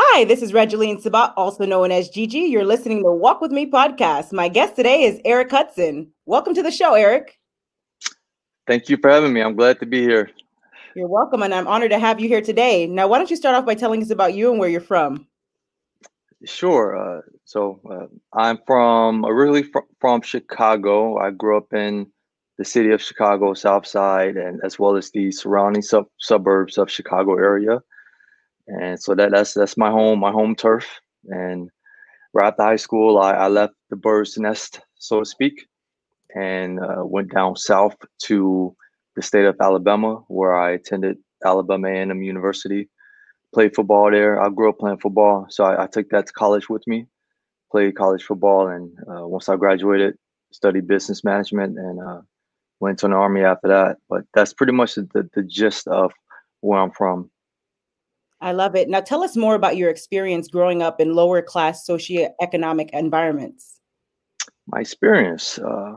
Hi, this is Regeline Sabat, also known as Gigi. You're listening to Walk With Me podcast. My guest today is Eric Hudson. Welcome to the show, Eric. Thank you for having me. I'm glad to be here. You're welcome, and I'm honored to have you here today. Now, why don't you start off by telling us about you and where you're from? Sure. Uh, so, uh, I'm from originally fr- from Chicago. I grew up in the city of Chicago, South Side, and as well as the surrounding sub- suburbs of Chicago area and so that that's that's my home, my home turf. And right after high school, I, I left the bird's nest, so to speak, and uh, went down south to the state of Alabama, where I attended Alabama A&M University. Played football there. I grew up playing football, so I, I took that to college with me. Played college football, and uh, once I graduated, studied business management, and uh, went to an army after that. But that's pretty much the, the gist of where I'm from. I love it. Now, tell us more about your experience growing up in lower class socioeconomic environments. My experience, uh,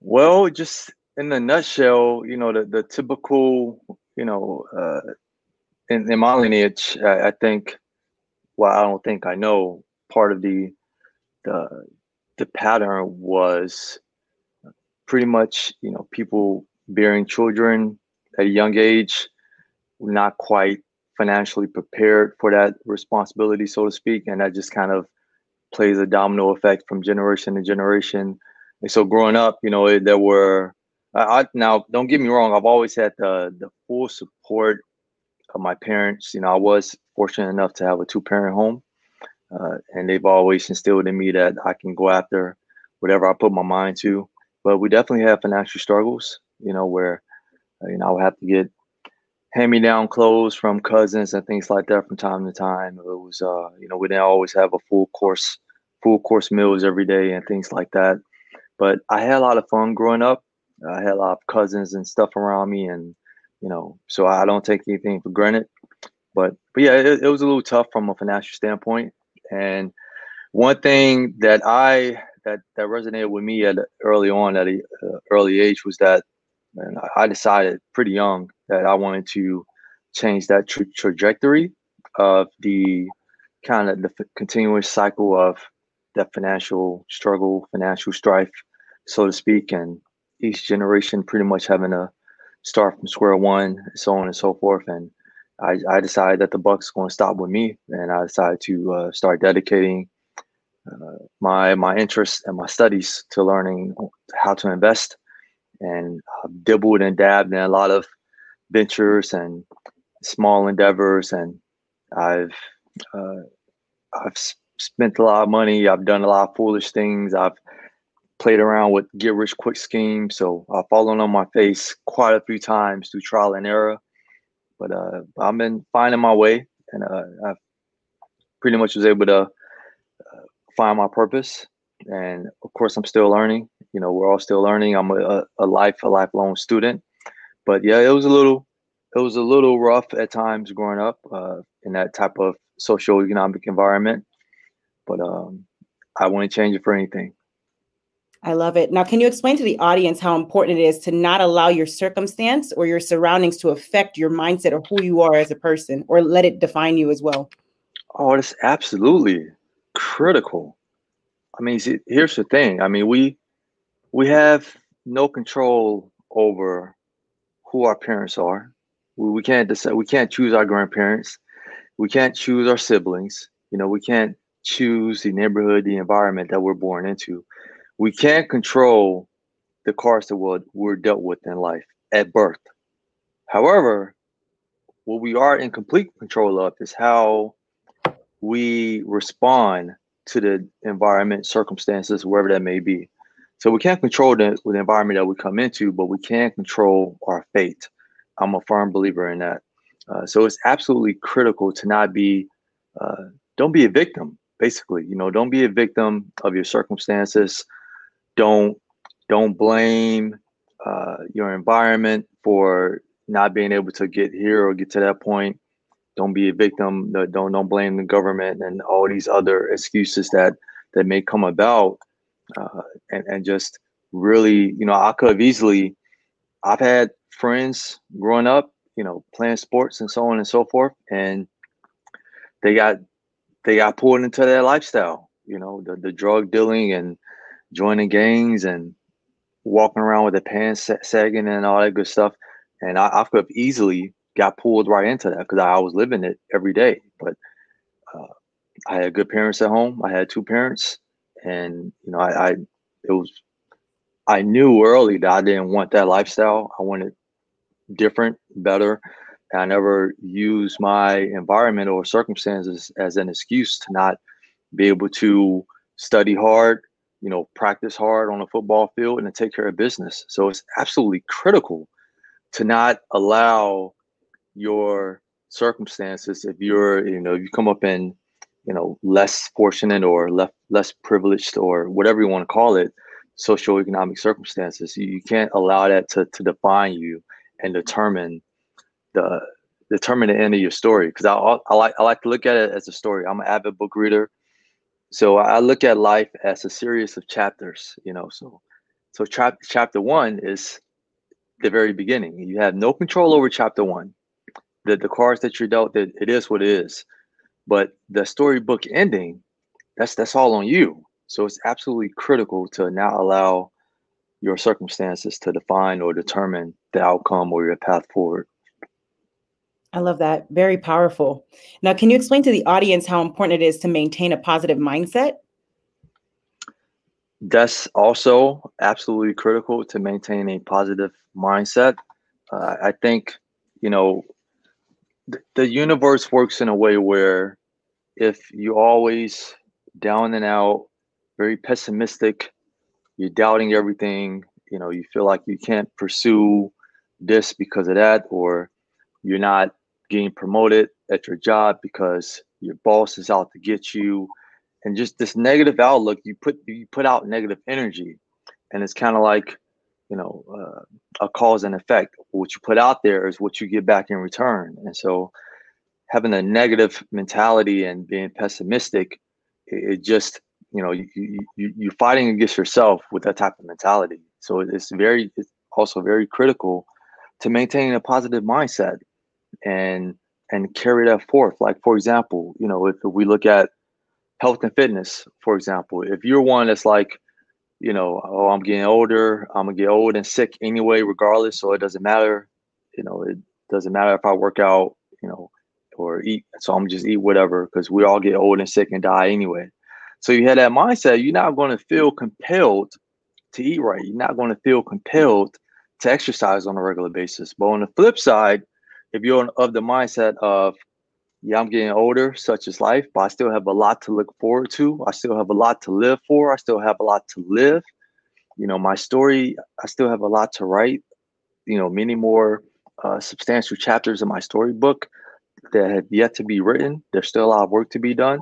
well, just in a nutshell, you know, the, the typical, you know, uh, in, in my lineage, I, I think, well, I don't think I know part of the the the pattern was pretty much, you know, people bearing children at a young age, not quite financially prepared for that responsibility, so to speak, and that just kind of plays a domino effect from generation to generation. And so, growing up, you know, there were I, now don't get me wrong, I've always had the the full support of my parents. You know, I was fortunate enough to have a two parent home, uh, and they've always instilled in me that I can go after whatever I put my mind to. But we definitely have financial struggles, you know, where uh, you know I would have to get hand me down clothes from cousins and things like that from time to time. It was, uh, you know, we didn't always have a full course, full course meals every day and things like that. But I had a lot of fun growing up. I had a lot of cousins and stuff around me, and you know, so I don't take anything for granted. But but yeah, it, it was a little tough from a financial standpoint. And one thing that I that that resonated with me at early on at an uh, early age was that and I decided pretty young that I wanted to change that tra- trajectory of the kind of the f- continuous cycle of that financial struggle, financial strife, so to speak, and each generation pretty much having to start from square one, so on and so forth. And I, I decided that the buck's going to stop with me, and I decided to uh, start dedicating uh, my my interests and my studies to learning how to invest and I've dibbled and dabbed in a lot of ventures and small endeavors, and I've uh, I've spent a lot of money. I've done a lot of foolish things. I've played around with get rich quick schemes, so I've fallen on my face quite a few times through trial and error. But uh, I've been finding my way, and uh, I pretty much was able to uh, find my purpose. And of course, I'm still learning you know we're all still learning i'm a, a life a lifelong student but yeah it was a little it was a little rough at times growing up uh, in that type of social economic environment but um, i wouldn't change it for anything I love it. Now, can you explain to the audience how important it is to not allow your circumstance or your surroundings to affect your mindset or who you are as a person or let it define you as well? Oh, it's absolutely critical. I mean, see, here's the thing. I mean, we we have no control over who our parents are. We, we can't decide. We can't choose our grandparents. We can't choose our siblings. You know, we can't choose the neighborhood, the environment that we're born into. We can't control the cards that we're, we're dealt with in life at birth. However, what we are in complete control of is how we respond to the environment, circumstances, wherever that may be. So we can't control the, the environment that we come into, but we can control our fate. I'm a firm believer in that. Uh, so it's absolutely critical to not be, uh, don't be a victim. Basically, you know, don't be a victim of your circumstances. Don't don't blame uh, your environment for not being able to get here or get to that point. Don't be a victim. Don't don't blame the government and all these other excuses that that may come about uh, and, and just really, you know, I could have easily, I've had friends growing up, you know, playing sports and so on and so forth. And they got they got pulled into their lifestyle. You know, the the drug dealing and joining gangs and walking around with the pants sagging and all that good stuff. And I, I could have easily got pulled right into that because I was living it every day. But uh, I had good parents at home. I had two parents, and you know, I, I it was I knew early that I didn't want that lifestyle. I wanted different, better. And I never used my environment or circumstances as an excuse to not be able to study hard, you know, practice hard on a football field and to take care of business. So it's absolutely critical to not allow your circumstances, if you're, you know, you come up in, you know, less fortunate or less less privileged or whatever you want to call it, socioeconomic circumstances, you, you can't allow that to, to define you and determine the determine the end of your story. Because I, I like I like to look at it as a story. I'm an avid book reader, so I look at life as a series of chapters. You know, so so chapter chapter one is the very beginning. You have no control over chapter one. The the cards that you're dealt, that it is what it is. But the storybook ending, that's that's all on you. So it's absolutely critical to not allow your circumstances to define or determine the outcome or your path forward. I love that. Very powerful. Now, can you explain to the audience how important it is to maintain a positive mindset? That's also absolutely critical to maintain a positive mindset. Uh, I think, you know, the universe works in a way where if you always down and out, very pessimistic, you're doubting everything, you know, you feel like you can't pursue this because of that, or you're not getting promoted at your job because your boss is out to get you and just this negative outlook you put you put out negative energy. And it's kind of like you know uh, a cause and effect. What you put out there is what you get back in return. And so having a negative mentality and being pessimistic it, it just you know you, you you're fighting against yourself with that type of mentality. So it's very it's also very critical to maintain a positive mindset and and carry that forth. Like for example you know if, if we look at health and fitness for example if you're one that's like you know oh i'm getting older i'm gonna get old and sick anyway regardless so it doesn't matter you know it doesn't matter if i work out you know or eat so i'm just eat whatever because we all get old and sick and die anyway. So you have that mindset you're not going to feel compelled to eat right you're not going to feel compelled to exercise on a regular basis. But on the flip side if you're of the mindset of yeah i'm getting older such as life but i still have a lot to look forward to. I still have a lot to live for. I still have a lot to live. You know my story i still have a lot to write. You know many more uh, substantial chapters in my storybook that have yet to be written. There's still a lot of work to be done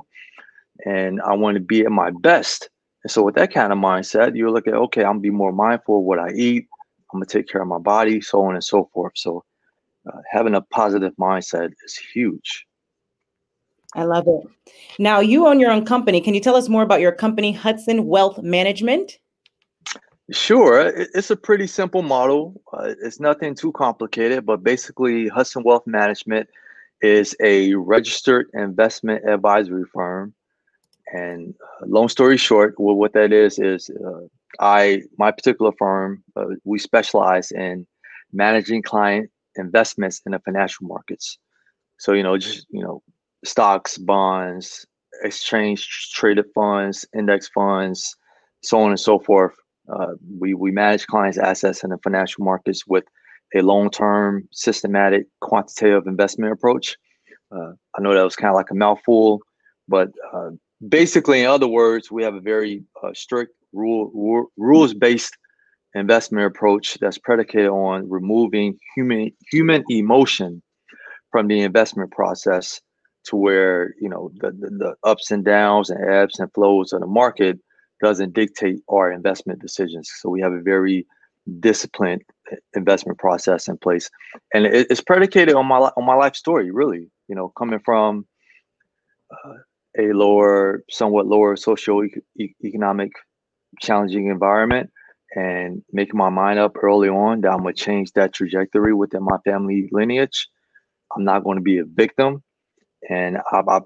and i want to be at my best. And so with that kind of mindset you look at okay i'm gonna be more mindful of what i eat. I'm gonna take care of my body so on and so forth. So uh, having a positive mindset is huge. I love it. Now, you own your own company. Can you tell us more about your company, Hudson Wealth Management? Sure. It's a pretty simple model. Uh, it's nothing too complicated, but basically, Hudson Wealth Management is a registered investment advisory firm. And uh, long story short, well, what that is is uh, I my particular firm uh, we specialize in managing client investments in the financial markets. So, you know, just, you know, stocks, bonds, exchange traded funds, index funds, so on and so forth. Uh, we, we manage clients' assets in the financial markets with a long term, systematic, quantitative investment approach. Uh, I know that was kind of like a mouthful, but uh, basically, in other words, we have a very uh, strict rule, rule rules based investment approach that's predicated on removing human human emotion from the investment process to where you know the, the, the, ups and downs and ebbs and flows of the market doesn't dictate our investment decisions. So we have a very disciplined investment process in place. And it, it's predicated on my on my life story really you know coming from uh, a lower somewhat lower socio economic challenging environment and making my mind up early on that I'm gonna change that trajectory within my family lineage. I'm not going to be a victim, and I, I,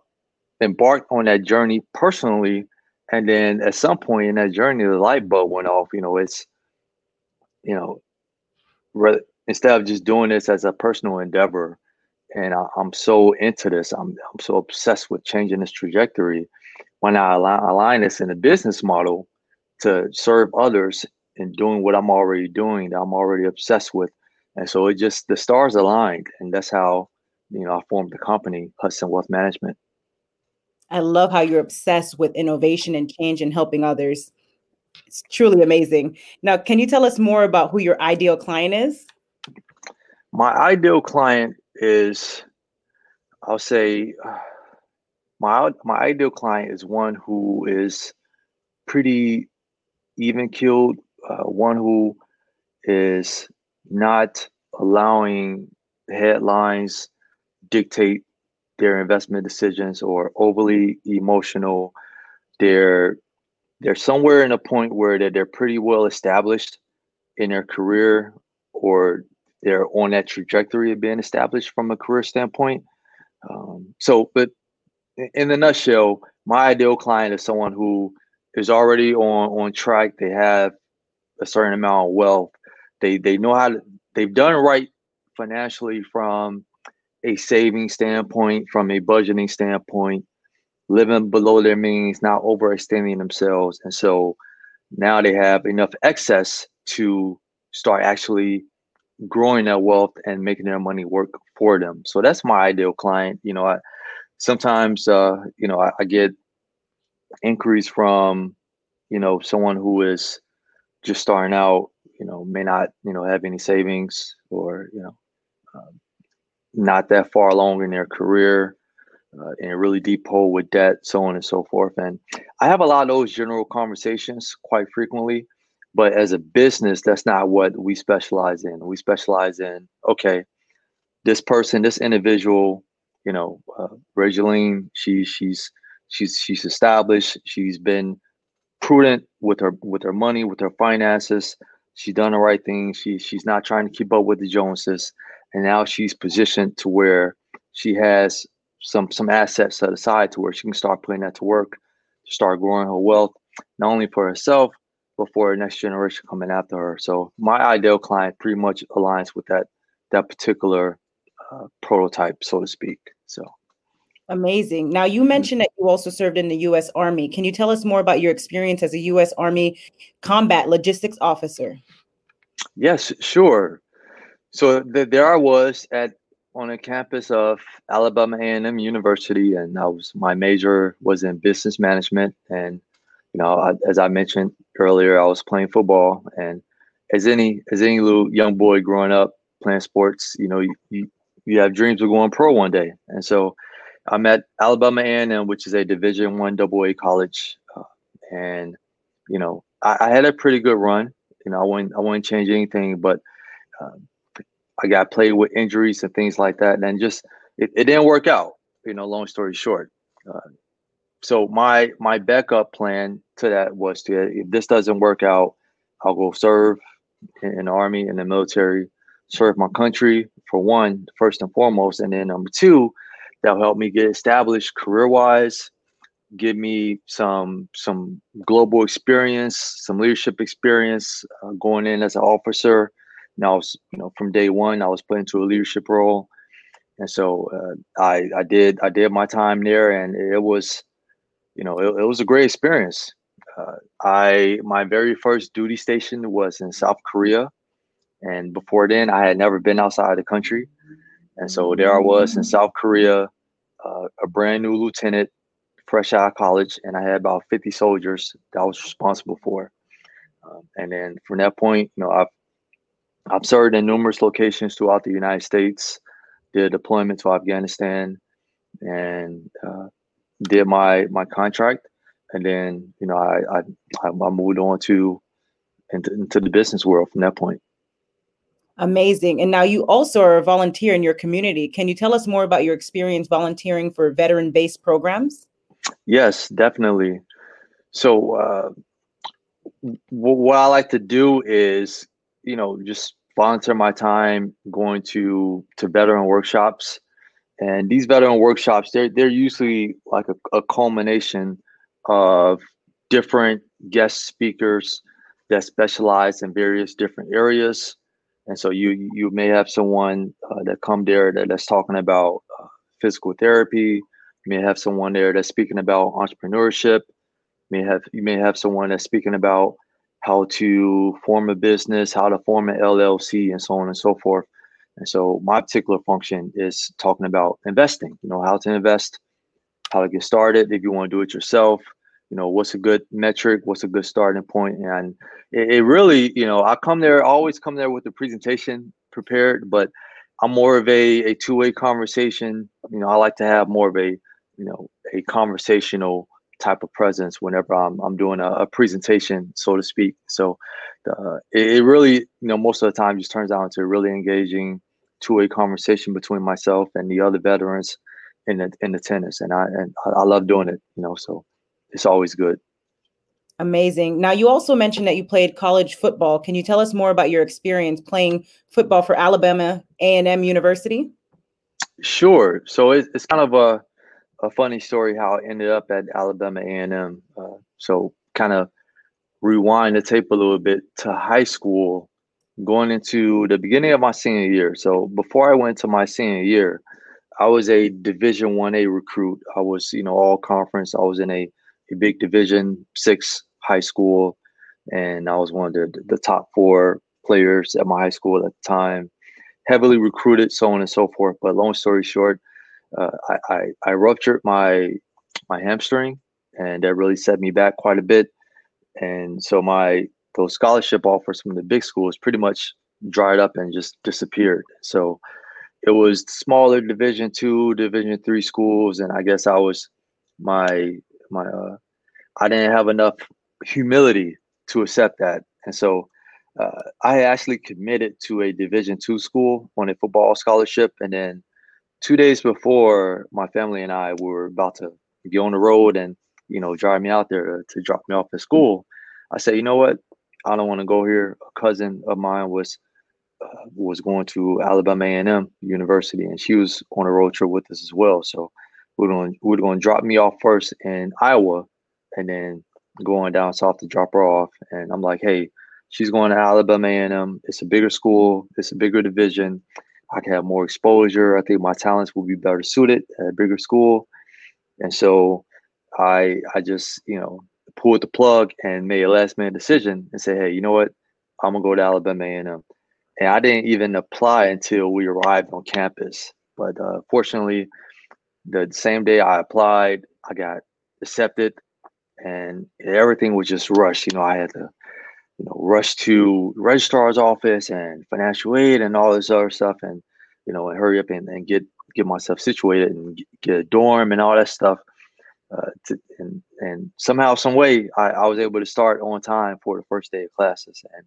embarked on that journey personally, and then at some point in that journey, the light bulb went off. You know, it's you know, re- instead of just doing this as a personal endeavor, and I, am so into this, I'm I'm so obsessed with changing this trajectory. When I align, align this in a business model to serve others and doing what I'm already doing, that I'm already obsessed with, and so it just the stars aligned, and that's how you know I formed the company Hudson Wealth Management. I love how you're obsessed with innovation and change and helping others. It's truly amazing. Now, can you tell us more about who your ideal client is? My ideal client is, I'll say, my my ideal client is one who is pretty even keeled, uh, one who is not allowing headlines dictate their investment decisions or overly emotional. They're they're somewhere in a point where they're, they're pretty well established in their career or they're on that trajectory of being established from a career standpoint. Um, so, but in the nutshell, my ideal client is someone who is already on on track. They have a certain amount of wealth. They they know how to. They've done right financially from a saving standpoint, from a budgeting standpoint, living below their means, not overextending themselves. And so now they have enough excess to start actually growing their wealth and making their money work for them. So that's my ideal client. You know, I sometimes uh, you know, I, I get inquiries from, you know, someone who is just starting out, you know, may not, you know, have any savings or, you know, um, not that far along in their career, uh, in a really deep hole with debt, so on and so forth. And I have a lot of those general conversations quite frequently. But as a business, that's not what we specialize in. We specialize in okay, this person, this individual, you know, uh, Regeline, she she's she's she's established. She's been prudent with her with her money, with her finances. She's done the right thing. She she's not trying to keep up with the Joneses and now she's positioned to where she has some some assets set aside to where she can start putting that to work to start growing her wealth not only for herself but for her next generation coming after her. So my ideal client pretty much aligns with that that particular uh, prototype so to speak. So. Amazing. Now you mm-hmm. mentioned that you also served in the u.s army. Can you tell us more about your experience as a u.s army combat logistics officer? Yes sure so the, there I was at on a campus of Alabama A&M University, and I was my major was in business management. And you know, I, as I mentioned earlier, I was playing football, and as any as any little young boy growing up playing sports, you know, you you, you have dreams of going pro one day. And so I'm at Alabama A&M, which is a Division One AA college, uh, and you know, I, I, had a pretty good run. You know, I wouldn't I wouldn't change anything, but um, I got played with injuries and things like that, and then just it, it didn't work out. You know, long story short. Uh, so my my backup plan to that was to if this doesn't work out, I'll go serve in, in the army in the military, serve my country for one, first and foremost, and then number two, that'll help me get established career wise, give me some some global experience, some leadership experience uh, going in as an officer and I was, you know, from day one, I was put into a leadership role, and so uh, I I did I did my time there, and it was, you know, it, it was a great experience. Uh, I my very first duty station was in South Korea, and before then, I had never been outside the country, and so there I was in South Korea, uh, a brand new lieutenant, fresh out of college, and I had about 50 soldiers that I was responsible for. Um, and then from that point, you know, I've I've served in numerous locations throughout the United States, did a deployment to Afghanistan, and uh, did my my contract, and then you know I I, I moved on to into, into the business world from that point. Amazing. And now you also are a volunteer in your community. Can you tell us more about your experience volunteering for veteran based programs? Yes, definitely. So, uh, what I like to do is you know, just volunteer my time going to to veteran workshops And these veteran workshops, they're they're usually like a, a culmination of different guest speakers that specialize in various different areas. And so you you may have someone uh, that come there that, that's talking about uh, physical therapy. You may have someone there that's speaking about entrepreneurship. You may have you may have someone that's speaking about how to form a business, how to form an LLC, and so on and so forth. And so my particular function is talking about investing, you know, how to invest, how to get started if you want to do it yourself, you know, what's a good metric, what's a good starting point. And it, it really, you know, I come there, I always come there with the presentation prepared, but I'm more of a, a two-way conversation. You know, I like to have more of a, you know, a conversational type of presence whenever I'm, I'm doing a, a presentation, so to speak. So uh, it, it, really, you know, most of the time just turns out into a really engaging two-way conversation between myself and the other veterans in the in the tennis, and I and I love doing it. You know, so it's always good. Amazing. Now, you also mentioned that you played college football. Can you tell us more about your experience playing football for Alabama A&M University? Sure. So it's, it's kind of a a funny story how I ended up at Alabama A&M. Uh, so kind of rewind the tape a little bit to high school, going into the beginning of my senior year. So before I went to my senior year, I was a Division One A recruit. I was, you know, all conference. I was in a, a big Division Six high school, and I was one of the, the top four players at my high school at the time. Heavily recruited, so on and so forth. But long story short, uh, I, I, ruptured my my hamstring, and that really set me back quite a bit. And so my those scholarship offers from the big schools pretty much dried up and just disappeared. So it was smaller Division two, Division three schools, and I guess I was my my uh, I didn't have enough humility to accept that, and so uh, I actually committed to a Division two school on a football scholarship, and then two days before my family and I were about to get on the road and you know drive me out there to, to drop me off at school, I said, you know what, I don't want to go here. A cousin of mine was uh, was going to Alabama A&M University, and she was on a road trip with us as well. So we're going we're going to drop me off first in Iowa, and then going down south to drop her off. And I'm like, hey, she's going to Alabama A&M. It's a bigger school. It's a bigger division. I can have more exposure. I think my talents will be better suited at a bigger school. And so I I just, you know, pulled the plug and made a last minute decision and said, hey, you know what? I'm gonna go to Alabama A&M. And I didn't even apply until we arrived on campus. But uh, fortunately, the same day I applied, I got accepted, and everything was just rushed. You know, I had to you know, rush to registrar's office and financial aid and all this other stuff, and you know, and hurry up and, and get get myself situated and get a dorm and all that stuff. Uh, to, and and somehow, some way, I, I was able to start on time for the first day of classes, and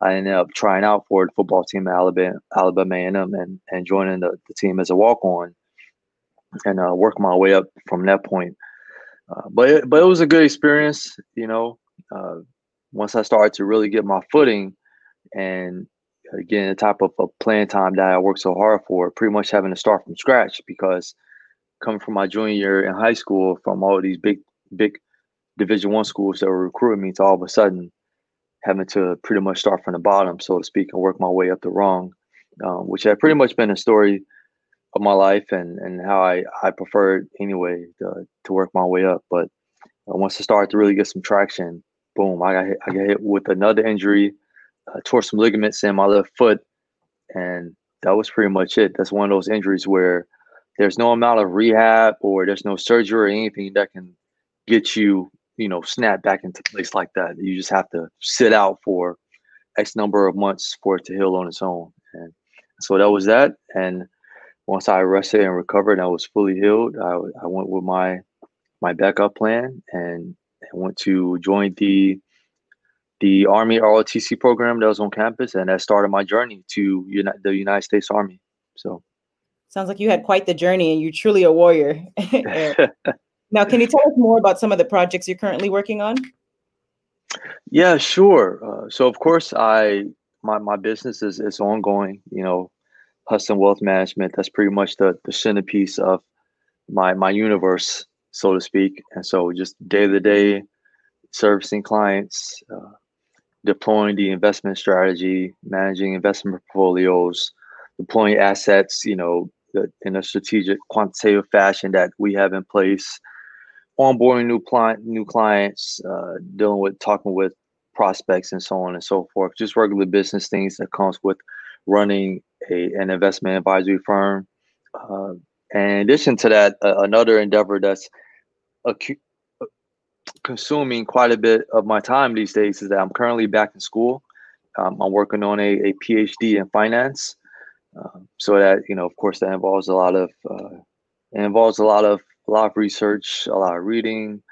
I ended up trying out for the football team at Alabama, Alabama A&M, and and joining the, the team as a walk on, and uh, work my way up from that point. Uh, but it, but it was a good experience, you know. Uh, once I started to really get my footing and again the type of, of playing time that I worked so hard for, pretty much having to start from scratch because coming from my junior year in high school from all these big big division one schools that were recruiting me to all of a sudden having to pretty much start from the bottom, so to speak, and work my way up the rung, um, which had pretty much been a story of my life and, and how I, I preferred anyway to, to work my way up. But uh, once I started to really get some traction, boom, I got hit, I got hit with another injury, uh, tore some ligaments in my left foot, and that was pretty much it. That's one of those injuries where there's no amount of rehab or there's no surgery or anything that can get you, you know, snap back into place like that. You just have to sit out for X number of months for it to heal on its own. And so that was that. And once I rested and recovered and I was fully healed, I, I went with my my backup plan and and went to join the the Army ROTC program that was on campus, and that started my journey to uni- the United States Army. So, sounds like you had quite the journey, and you're truly a warrior. now, can you tell us more about some of the projects you're currently working on? Yeah, sure. Uh, so, of course, I my my business is is ongoing. You know, Hudson Wealth Management. That's pretty much the the centerpiece of my my universe, so to speak. And so just day to day servicing clients, uh, deploying the investment strategy, managing investment portfolios, deploying assets, you know, in a strategic quantitative fashion that we have in place, onboarding new client, new clients, uh, dealing with talking with prospects and so on and so forth. Just regular business things that comes with running a, an investment advisory firm. Uh, and in addition to that, uh, another endeavor that's acu- consuming quite a bit of my time these days is that I'm currently back in school. Um, I'm working on a, a PhD in finance. Uh, so that you know, of course, that involves a lot of uh, involves a lot of a lot of research, a lot of reading,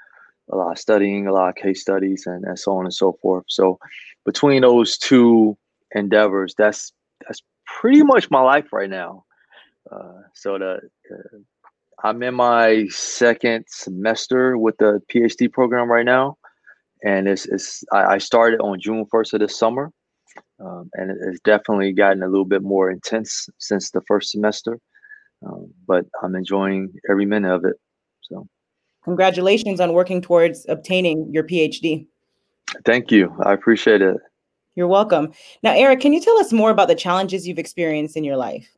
a lot of studying, a lot of case studies, and, and so on and so forth. So between those two endeavors, that's that's pretty much my life right now. Uh, so the uh, I'm in my second semester with the PhD program right now, and it's, it's I, I started on June 1st of this summer, um, and it's definitely gotten a little bit more intense since the first semester. Um, but I'm enjoying every minute of it. So, congratulations on working towards obtaining your PhD. Thank you. I appreciate it. You're welcome. Now, Eric, can you tell us more about the challenges you've experienced in your life?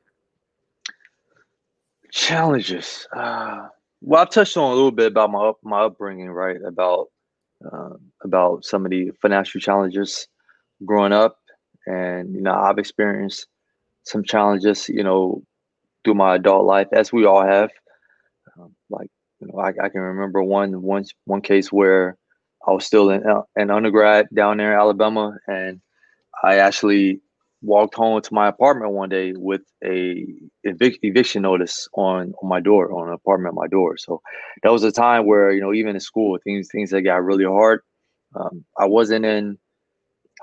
Challenges. Uh, well, I've touched on a little bit about my my upbringing, right? About uh, about some of the financial challenges growing up, and you know, I've experienced some challenges, you know, through my adult life, as we all have. Um, like, you know, I, I can remember one one one case where I was still in uh, an undergrad down there in Alabama, and I actually walked home to my apartment one day with a evic- eviction notice on, on my door, on an apartment my door. So that was a time where you know even in school things things that got really hard. Um, I wasn't in,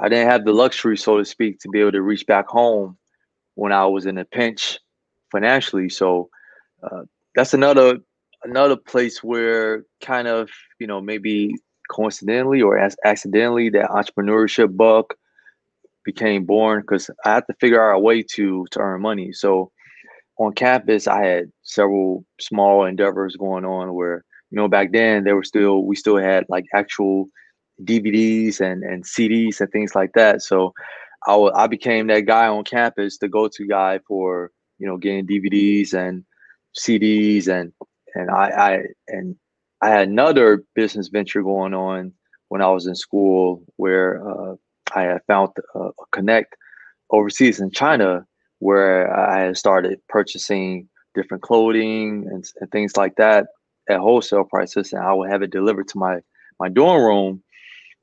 I didn't have the luxury, so to speak, to be able to reach back home when I was in a pinch financially. So uh, that's another another place where kind of you know maybe coincidentally or as accidentally that entrepreneurship bug became born because I had to figure out a way to to earn money. So on campus, I had several small endeavors going on where you know back then there were still we still had like actual DVDs and and CDs and things like that. So I, w- I became that guy on campus, the go-to guy for you know getting DVDs and CDs and and I, I and I had another business venture going on when I was in school where uh, I had found a, a connect overseas in China where I had started purchasing different clothing and, and things like that at wholesale prices, and I would have it delivered to my my dorm room,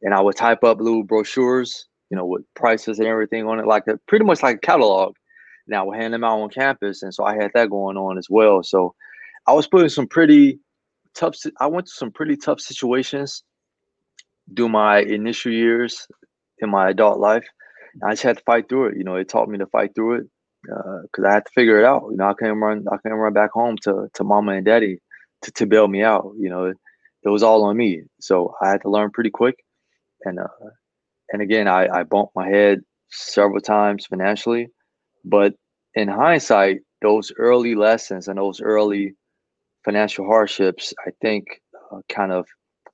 and I would type up little brochures, you know, with prices and everything on it, like a, pretty much like a catalog. And I would hand them out on campus, and so I had that going on as well. So I was putting some pretty tough. I went to some pretty tough situations do my initial years in my adult life. I just had to fight through it. You know, it taught me to fight through it because uh, I had to figure it out. You know, I couldn't run. I couldn't run back home to to mama and daddy to to bail me out. You know, it, it was all on me. So I had to learn pretty quick. And uh, and again, I I bumped my head several times financially, but in hindsight, those early lessons and those early financial hardships, I think, uh, kind of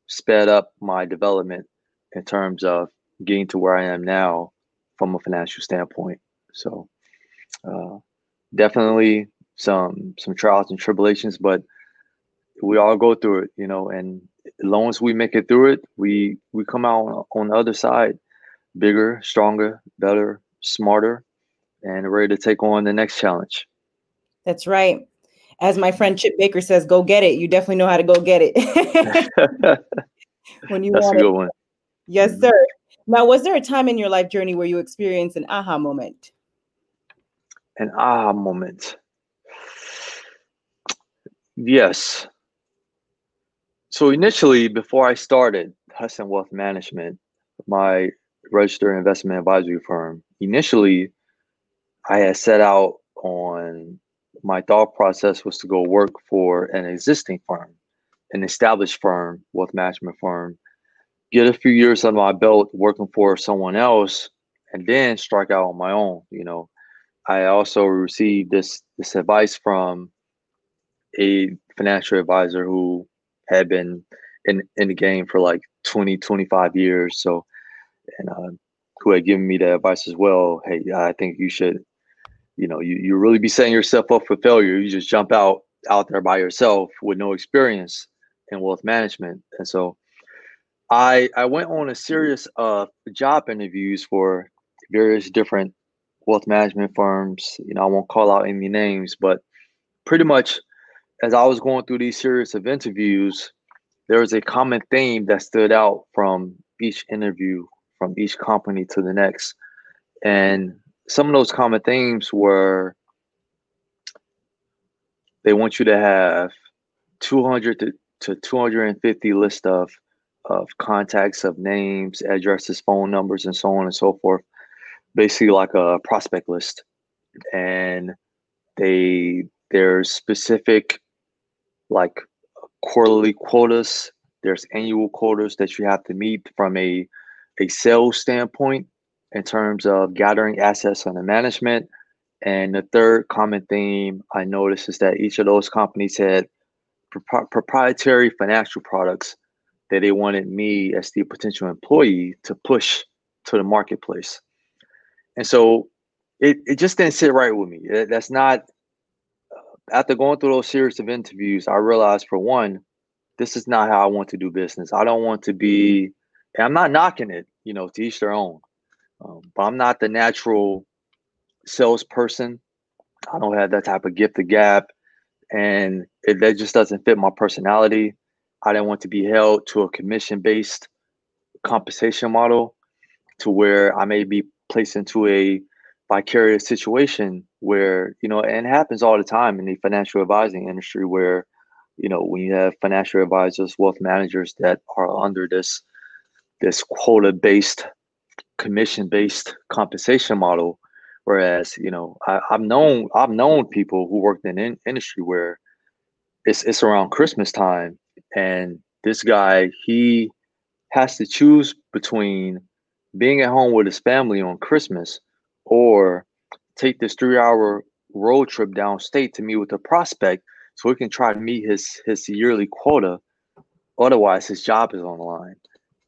sped up my development in terms of getting to where I am now from a financial standpoint. So uh, definitely some some trials and tribulations, but we all go through it, you know. And as long as we make it through it, we we come out on the other side bigger, stronger, better, smarter, and ready to take on the next challenge. That's right. As my friend Chip Baker says, "Go get it." You definitely know how to go get it. when you That's want a good it. one. Yes, mm-hmm. sir. Now, was there a time in your life journey where you experienced an aha moment? An aha moment. Yes. So initially, before I started Hudson Wealth Management, my registered investment advisory firm, initially I had set out on my thought process was to go work for an existing firm, an established firm, wealth management firm, get a few years under my belt working for someone else and then strike out on my own you know. I also received this this advice from a financial advisor who had been in in the game for like 20 25 years. So and uh, who had given me the advice as well hey i think you should you know you, you really be setting yourself up for failure. You just jump out out there by yourself with no experience in wealth management. And so i i went on a mm-hmm. series of job interviews for various different wealth management firms you know i won't call out any names but pretty much as i was going through these series of interviews there was a common theme that stood out from each interview from each company to the next. And some of those common themes were they want you to have 200 to, to 250 list of of contacts of names addresses phone numbers and so on and so forth basically like a prospect list and they there's specific like quarterly quotas. There's annual quotas that you have to meet from a a sales standpoint in terms of gathering assets under management. And the third common theme I noticed is that each of those companies had pro- proprietary financial products that they wanted me as the potential employee to push to the marketplace. And so it, it just didn't sit right with me. That's not after going through those series of interviews, I realized for one, this is not how I want to do business. I don't want to be, and I'm not knocking it, you know, to each their own. Um, but I'm not the natural salesperson. I don't have that type of gift of gab, and it, that just doesn't fit my personality. I didn't want to be held to a commission based compensation model to where I may be placed into a vicarious situation where you know and it happens all the time in the financial advising industry where you know when you have financial advisors wealth managers that are under this this quota based commission based compensation model. Whereas you know I, have known i've known people who worked in, in industry where it's it's around christmas time and this guy he has to choose between being at home with his family on christmas or take this three hour road trip downstate to meet with a prospect so he can try to meet his his yearly quota. Otherwise his job is on the line.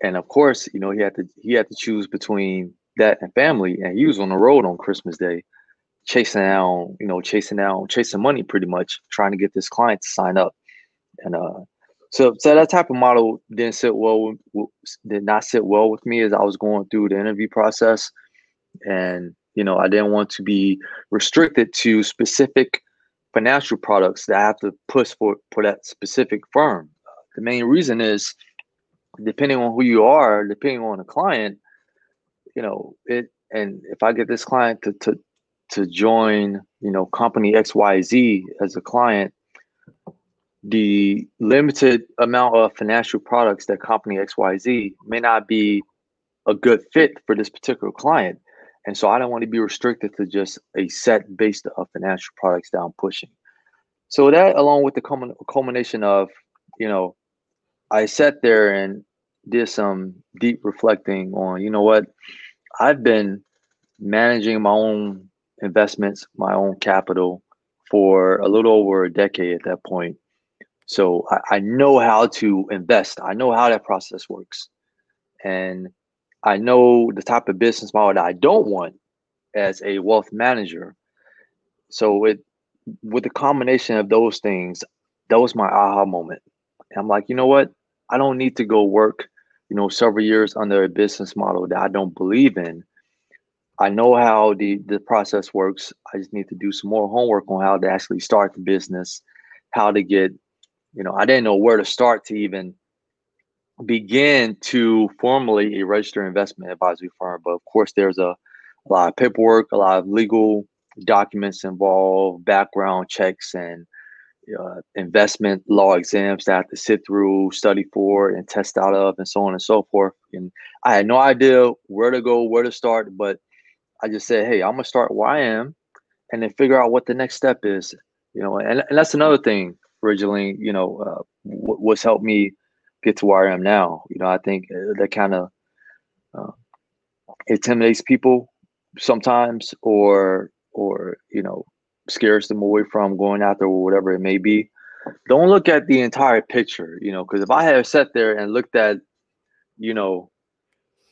And of course you know he had to he had to choose between that and family. And he was on the road on christmas day chasing down you know chasing down chasing money pretty much trying to get this client to sign up. And uh so so that type of model didn't sit well did not sit well with me as i was going through the interview process and you know, I didn't want to be restricted to specific financial products that I have to push for for that specific firm. The main reason is depending on who you are, depending on the client, you know, it and if I get this client to to to join, you know, company XYZ as a client, the limited amount of financial products that company XYZ may not be a good fit for this particular client. And so I don't want to be restricted to just a set based of financial products that I'm pushing. So that along with the culmination of, you know, I sat there and did some deep reflecting on, you know what, I've been managing my own investments, my own capital for a little over a decade at that point. So I, I know how to invest. I know how that process works. And I know the type of business model that I don't want as a wealth manager. So it with the combination of those things, that was my aha moment. And I'm like, you know what? I don't need to go work, you know, several years under a business model that I don't believe in. I know how the the process works. I just need to do some more homework on how to actually start the business, how to get, you know, I didn't know where to start to even begin to formally a registered investment advisory firm. But of course, there's a, a lot of paperwork, a lot of legal documents involved, background checks, and uh, investment law exams that I have to sit through, study for, and test out of, and so on and so forth. And I had no idea where to go, where to start, but I just said, "Hey, I'm gonna start where I am, and then figure out what the next step is." You know, and, and that's another thing, originally, you know, uh, what's helped me get to where I am now. You know, I think uh, that kind of uh, intimidates people sometimes, or or you know scares them away from going out there or whatever it may be don't look at the entire picture you know because if i had sat there and looked at you know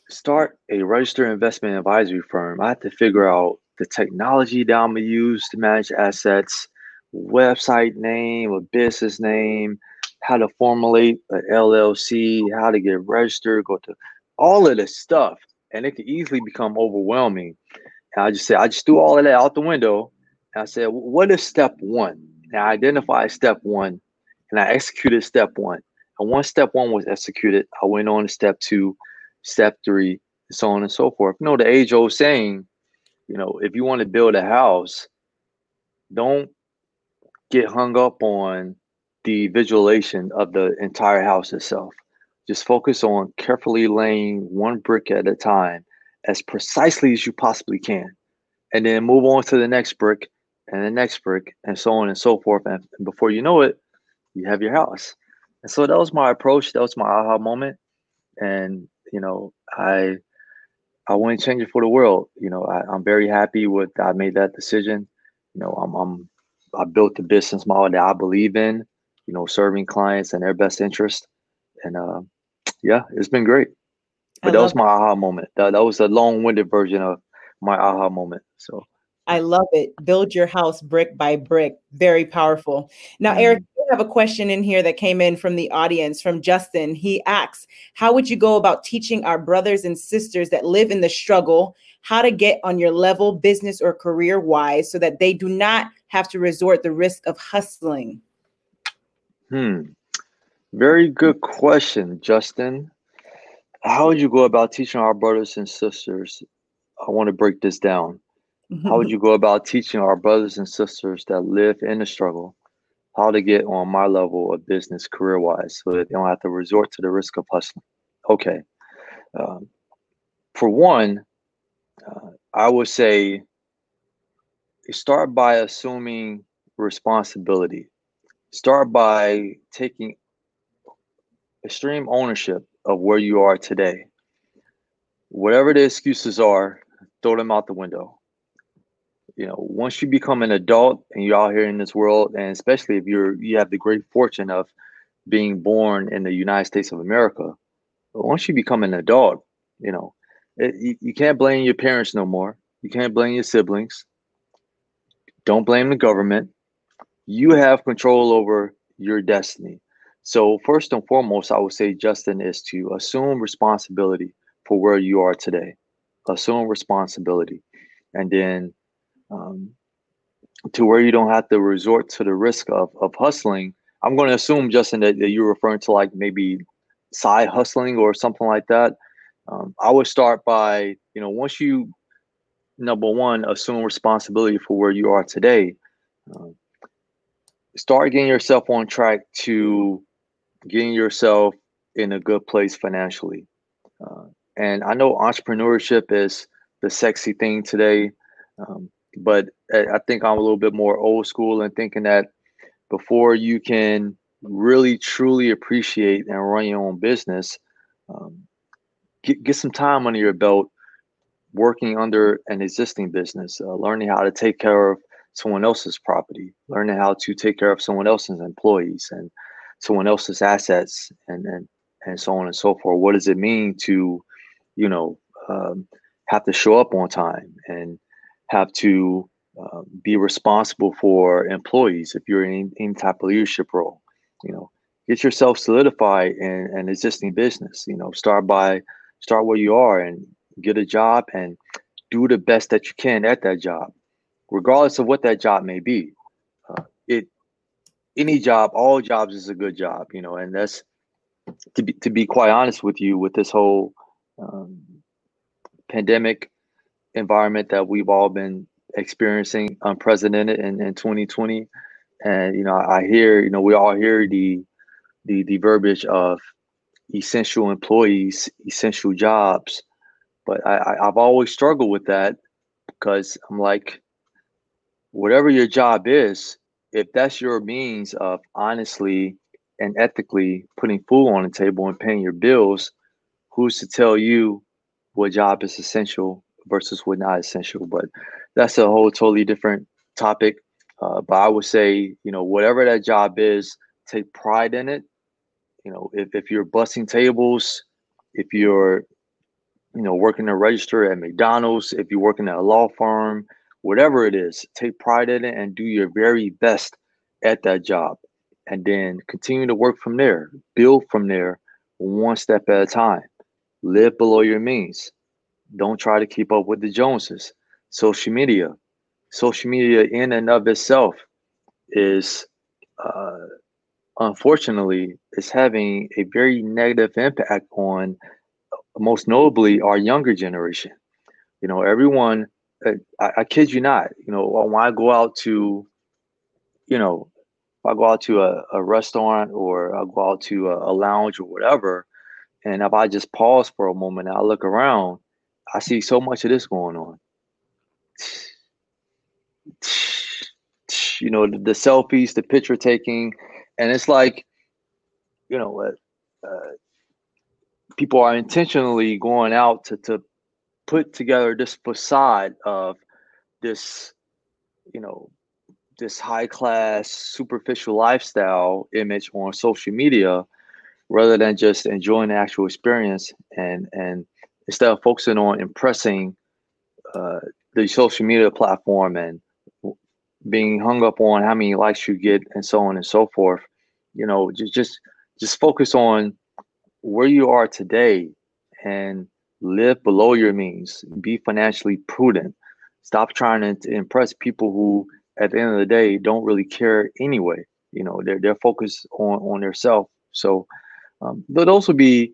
start a registered investment advisory firm i have to figure out the technology that i'm to use to manage assets website name a business name how to formulate an llc how to get registered go to all of this stuff and it can easily become overwhelming and I just said, I just threw all of that out the window. And I said, what is step one? And I identified step one and I executed step one. And once step one was executed, I went on to step two, step three, and so on and so forth. You know, the age old saying, you know, if you want to build a house, don't get hung up on the visualization of the entire house itself. Just focus on carefully laying one brick at a time as precisely as you possibly can, and then move on to the next brick and the next brick, and so on and so forth. And before you know it, you have your house. And so that was my approach. That was my aha moment. And you know, I I wouldn't change it for the world. You know, I, am very happy with I made that decision. You know, I'm, I'm I built the business model that I believe in. You know, serving clients and their best interest. And uh, yeah, it's been great. But that was my aha moment. That, that was a long-winded version of my aha moment. So I love it. Build your house brick by brick. Very powerful. Now, mm-hmm. Eric, I have a question in here that came in from the audience from Justin. He asks, How would you go about teaching our brothers and sisters that live in the struggle how to get on your level, business or career wise, so that they do not have to resort the risk of hustling? Hmm. Very good question, Justin how would you go about teaching our brothers and sisters? I want to break this down. How would you go about teaching our brothers and sisters that live in the struggle how to get on my level of business career wise so that they don't have to resort to the risk of hustling? Okay. Um, for one, uh, I would say start by assuming responsibility. Start by taking extreme ownership of where you are today. Whatever the excuses are, throw them out the window. You know, once you become an adult and you're out here in this world, and especially if you're you have the great fortune of being born in the United States of America, once you become an adult, you know, it, you, you can't blame your parents no more. You can't blame your siblings. Don't blame the government. You have control over your destiny. So first and foremost, I would say, Justin, is to assume responsibility for where you are today. Assume responsibility, and then um, to where you don't have to resort to the risk of of hustling. I'm going to assume, Justin, that, that you're referring to like maybe side hustling or something like that. Um, I would start by, you know, once you number one assume responsibility for where you are today. Uh, start getting yourself on track to getting yourself in a good place financially. Uh, and I know entrepreneurship is the sexy thing today, um, but I think I'm a little bit more old school in thinking that before you can really truly appreciate and run your own business, um, get, get some time under your belt working under an existing business, uh, learning how to take care of someone else's property, learning how to take care of someone else's employees, and someone else's assets and and and so on and so forth. What does it mean to, you know, um, have to show up on time and have to uh, be responsible for employees if you're in any type of leadership role? You know, get yourself solidified in an existing business. You know, start by start where you are and get a job and do the best that you can at that job, regardless of what that job may be. Uh, it any job, all jobs is a good job, you know, and that's to be to be quite honest with you with this whole um, pandemic environment that we've all been experiencing unprecedented in, in 2020 and you know i hear you know we all hear the the the verbiage of essential employees essential jobs but i, i've always struggled with that because i'm like whatever your job is if that's your means of honestly and ethically putting food on the table and paying your bills, who's to tell you what job is essential versus what not essential? But that's a whole totally different topic. Uh, but I would say, you know, whatever that job is, take pride in it. You know, if, if you're bussing tables, if you're, you know, working a register at McDonald's, if you're working at a law firm, whatever it is, take pride in it and do your very best at that job. And then continue to work from there, build from there one step at a time. Live below your means. Don't try to keep up with the Joneses. Social media, social media in and of itself is uh, unfortunately is having a very negative impact on most notably our younger generation. You know everyone uh, I, I, kid you not you know when i go out to you know if i go out to a, a restaurant or i go out to a, a lounge or whatever and if i just pause for a moment and i look around i see so much of this going on. You know the, the selfies the picture taking and it's like you know uh, uh, people are intentionally going out to, to put together this facade of this you know this high class superficial lifestyle image on social media rather than just enjoying the actual experience and and instead of focusing on impressing uh, the social media platform and being hung up on how many likes you get and so on and so forth you know just just just focus on where you are today and live below your means. Be financially prudent. Stop trying to, impress people who at the end of the day don't really care anyway. You know they're, they're focused on on their self so um, those would be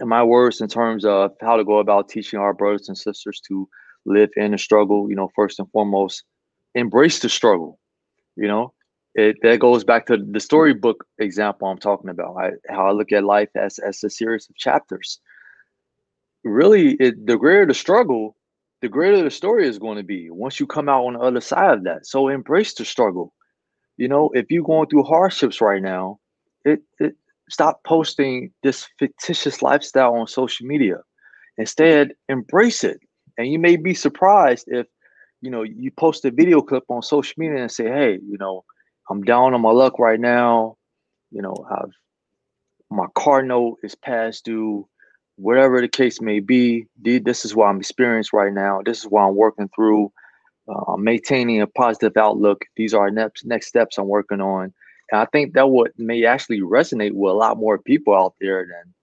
in my words in terms of how to go about teaching our brothers and sisters to live in the struggle. You know first and foremost embrace the struggle. You know, it that goes back to the storybook example I'm talking about. I, how I look at life as as a series of chapters. Really, it, the greater the struggle, the greater the story is going to be once you come out on the other side of that. So embrace the struggle. You know, if you're going through hardships right now, it, it stop posting this fictitious lifestyle on social media. Instead, embrace it. And you may be surprised if you know, you post a video clip on social media and say, hey, you know, I'm down on my luck right now. You know, I've my car note is past due, whatever the case may be. This is what I'm experiencing right now. This is what I'm working through. Uh, maintaining a positive outlook. These are next next steps I'm working on. And I think that what may actually resonate with a lot more people out there than,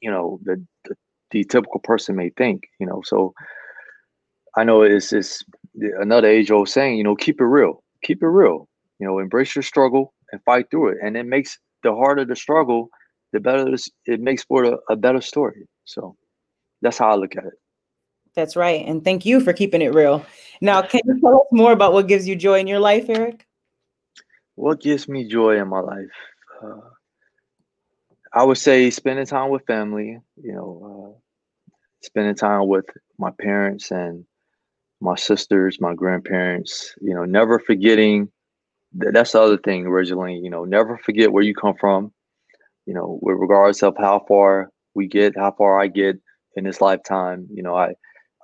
you know, the, the, the typical person may think, you know. So I know it's, it's another age old saying, you know, keep it real, keep it real, you know, embrace your struggle and fight through it. And it makes the harder the struggle, the better it makes for a, a better story. So that's how I look at it. That's right. And thank you for keeping it real. Now, can you tell us more about what gives you joy in your life, Eric? What gives me joy in my life? Uh, I would say spending time with family, you know, uh, spending time with my parents and my sisters, my grandparents, you know, never forgetting that's the other thing originally, you know, never forget where you come from, you know, with regards of how far we get, how far I get in this lifetime, you know, I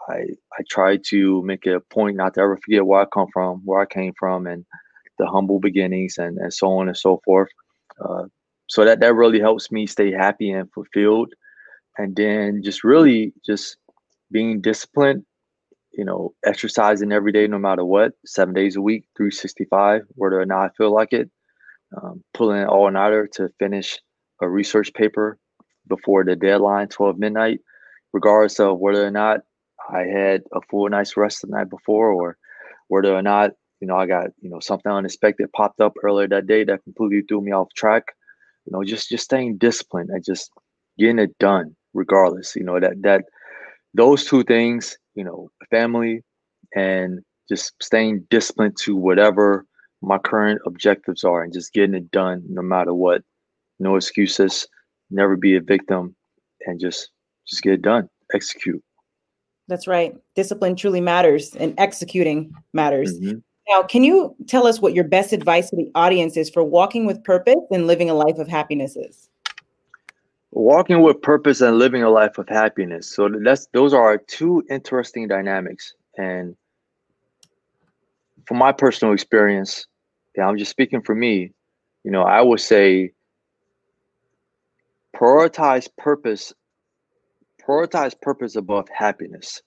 I I try to make a point not to ever forget where I come from, where I came from and the humble beginnings and, and so on and so forth. Uh, so that that really helps me stay happy and fulfilled. And then just really just being disciplined you know, exercising every day, no matter what, seven days a week, 365, whether or not I feel like it, um, pulling an all nighter to finish a research paper before the deadline, 12 midnight, regardless of whether or not I had a full night's rest the night before or whether or not, you know, I got, you know, something unexpected popped up earlier that day that completely threw me off track. You know, just just staying disciplined and just getting it done regardless. You know, that that those two things you know, family and just staying disciplined to whatever my current objectives are and just getting it done no matter what. No excuses, never be a victim and just just get it done. Execute. That's right. Discipline truly matters and executing matters. Mm-hmm. Now, can you tell us what your best advice to the audience is for walking with purpose and living a life of happiness is? Walking with purpose and living a life of happiness so that's those are two interesting dynamics and from my personal experience, yeah, I'm just speaking for me. You know, I would say prioritize purpose. Prioritize purpose above happiness,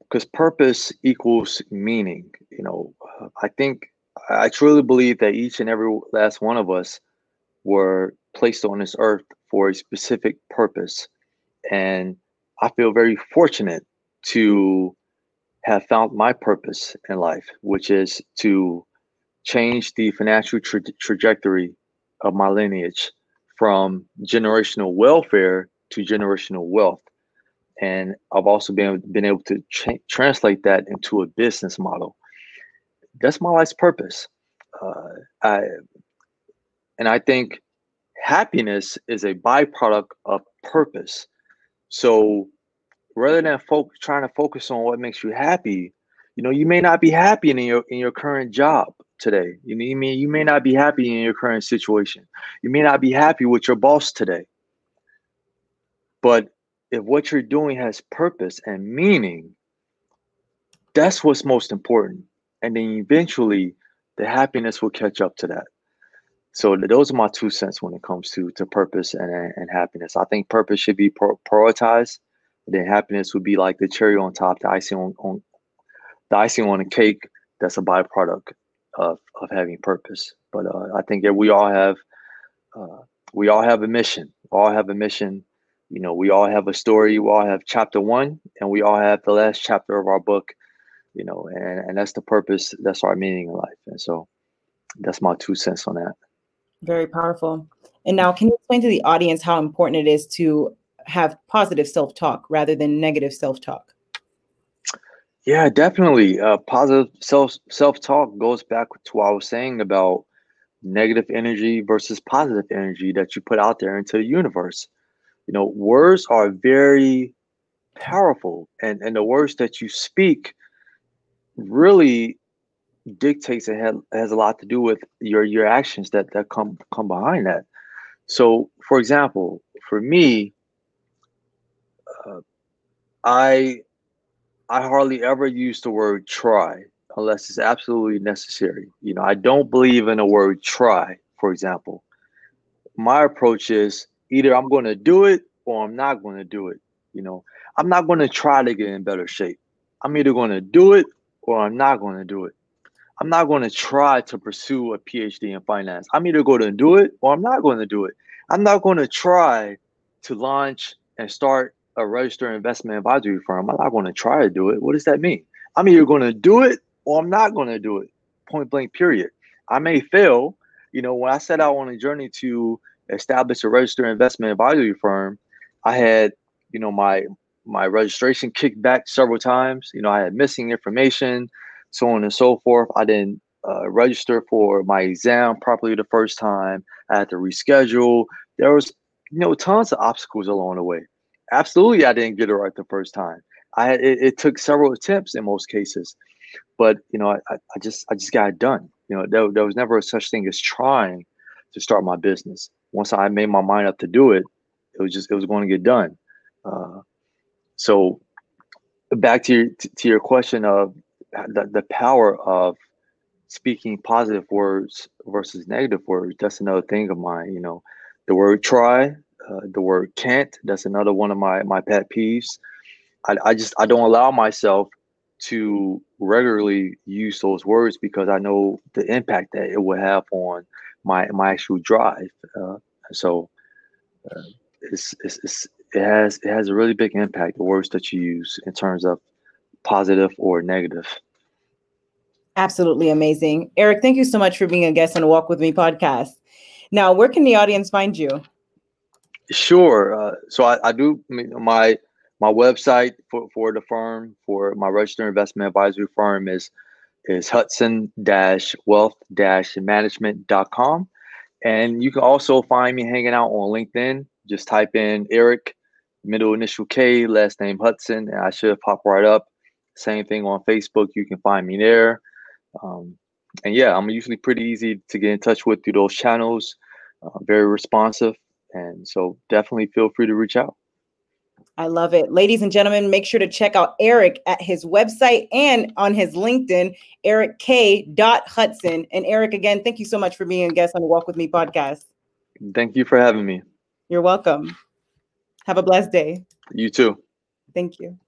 because purpose equals meaning. You know, I think I truly believe that each and every last one of us were placed on this earth for a specific purpose. And I feel very fortunate to have found my purpose in life, which is to change the financial tra- trajectory of my lineage from generational welfare to generational wealth. And I've also been, been able to translate that into a business model. That's my life's purpose. Uh, I, and I think happiness is a byproduct of purpose. So rather than fo- trying to focus on what makes you happy, you know, you may not be happy in your in your current job today. You know, you mean you may not be happy in your current situation. You may not be happy with your boss today. But if what you're doing has purpose and meaning, that's what's most important. And then eventually the happiness will catch up to that. So those are my two cents when it comes to to purpose and and happiness. I think purpose should be prioritized then happiness would be like the cherry on top, the icing on, on the icing on a cake. That's a byproduct of of having purpose. But uh, I think that we all have uh, we all have a mission. All have a mission. You know, we all have a story. We all have chapter one, and we all have the last chapter of our book. You know, and and that's the purpose. That's our meaning in life. And so, that's my two cents on that. Very powerful. And now, can you explain to the audience how important it is to have positive self talk rather than negative self talk? Yeah, definitely. Uh, positive self self talk goes back to what I was saying about negative energy versus positive energy that you put out there into the universe. You know, words are very powerful, and and the words that you speak really dictates and has, has a lot to do with your your actions that that come come behind that. So, for example, for me, uh, I I hardly ever use the word try unless it's absolutely necessary. You know, I don't believe in the word try, for example. My approach is either I'm going to do it or I'm not going to do it. You know, I'm not going to try to get in better shape. I'm either going to do it or I'm not going to do it. I'm not going to try to pursue a PhD in finance. I'm either going to do it or I'm not going to do it. I'm not going to try to launch and start a registered investment advisory firm. I'm not going to try to do it. What does that mean? I'm either going to do it or I'm not going to do it. Point blank, period. I may fail. You know, when I set out on a journey to establish a registered investment advisory firm, I had, you know, my my registration kicked back several times. You know, I had missing information, so on and so forth. I didn't uh, register for my exam properly the first time. I had to reschedule. There was, you know, tons of obstacles along the way absolutely I didn't get it right the first time. I it, it took several attempts in most cases, but you know I, I just I just got it done. You know there, there was never such thing as trying to start my business. Once I made my mind up to do it, it was just it was going to get done. Uh, so back to your to your question of the, the power of speaking positive words versus negative words that's another thing of mine you know the word try uh, the word can't. That's another one of my my pet peeves. I, I just I don't allow myself to regularly use those words because I know the impact that it will have on my my actual drive. Uh, so uh, it's, it's, it's, it has it has a really big impact the words that you use in terms of positive or negative. Absolutely amazing, Eric. Thank you so much for being a guest on Walk with Me podcast. Now, where can the audience find you? Sure. Uh, so I, I do my my website for, for the firm for my registered investment advisory firm is is hudson wealth management.com and you can also find me hanging out on linkedin just type in eric middle initial k last name hudson and i should pop right up same thing on facebook you can find me there um, and yeah i'm usually pretty easy to get in touch with through those channels uh, very responsive and so definitely feel free to reach out. I love it. Ladies and gentlemen, make sure to check out Eric at his website and on his LinkedIn, Eric K. Hudson. And Eric, again, thank you so much for being a guest on the Walk With Me podcast. Thank you for having me. You're welcome. Have a blessed day. You too. Thank you.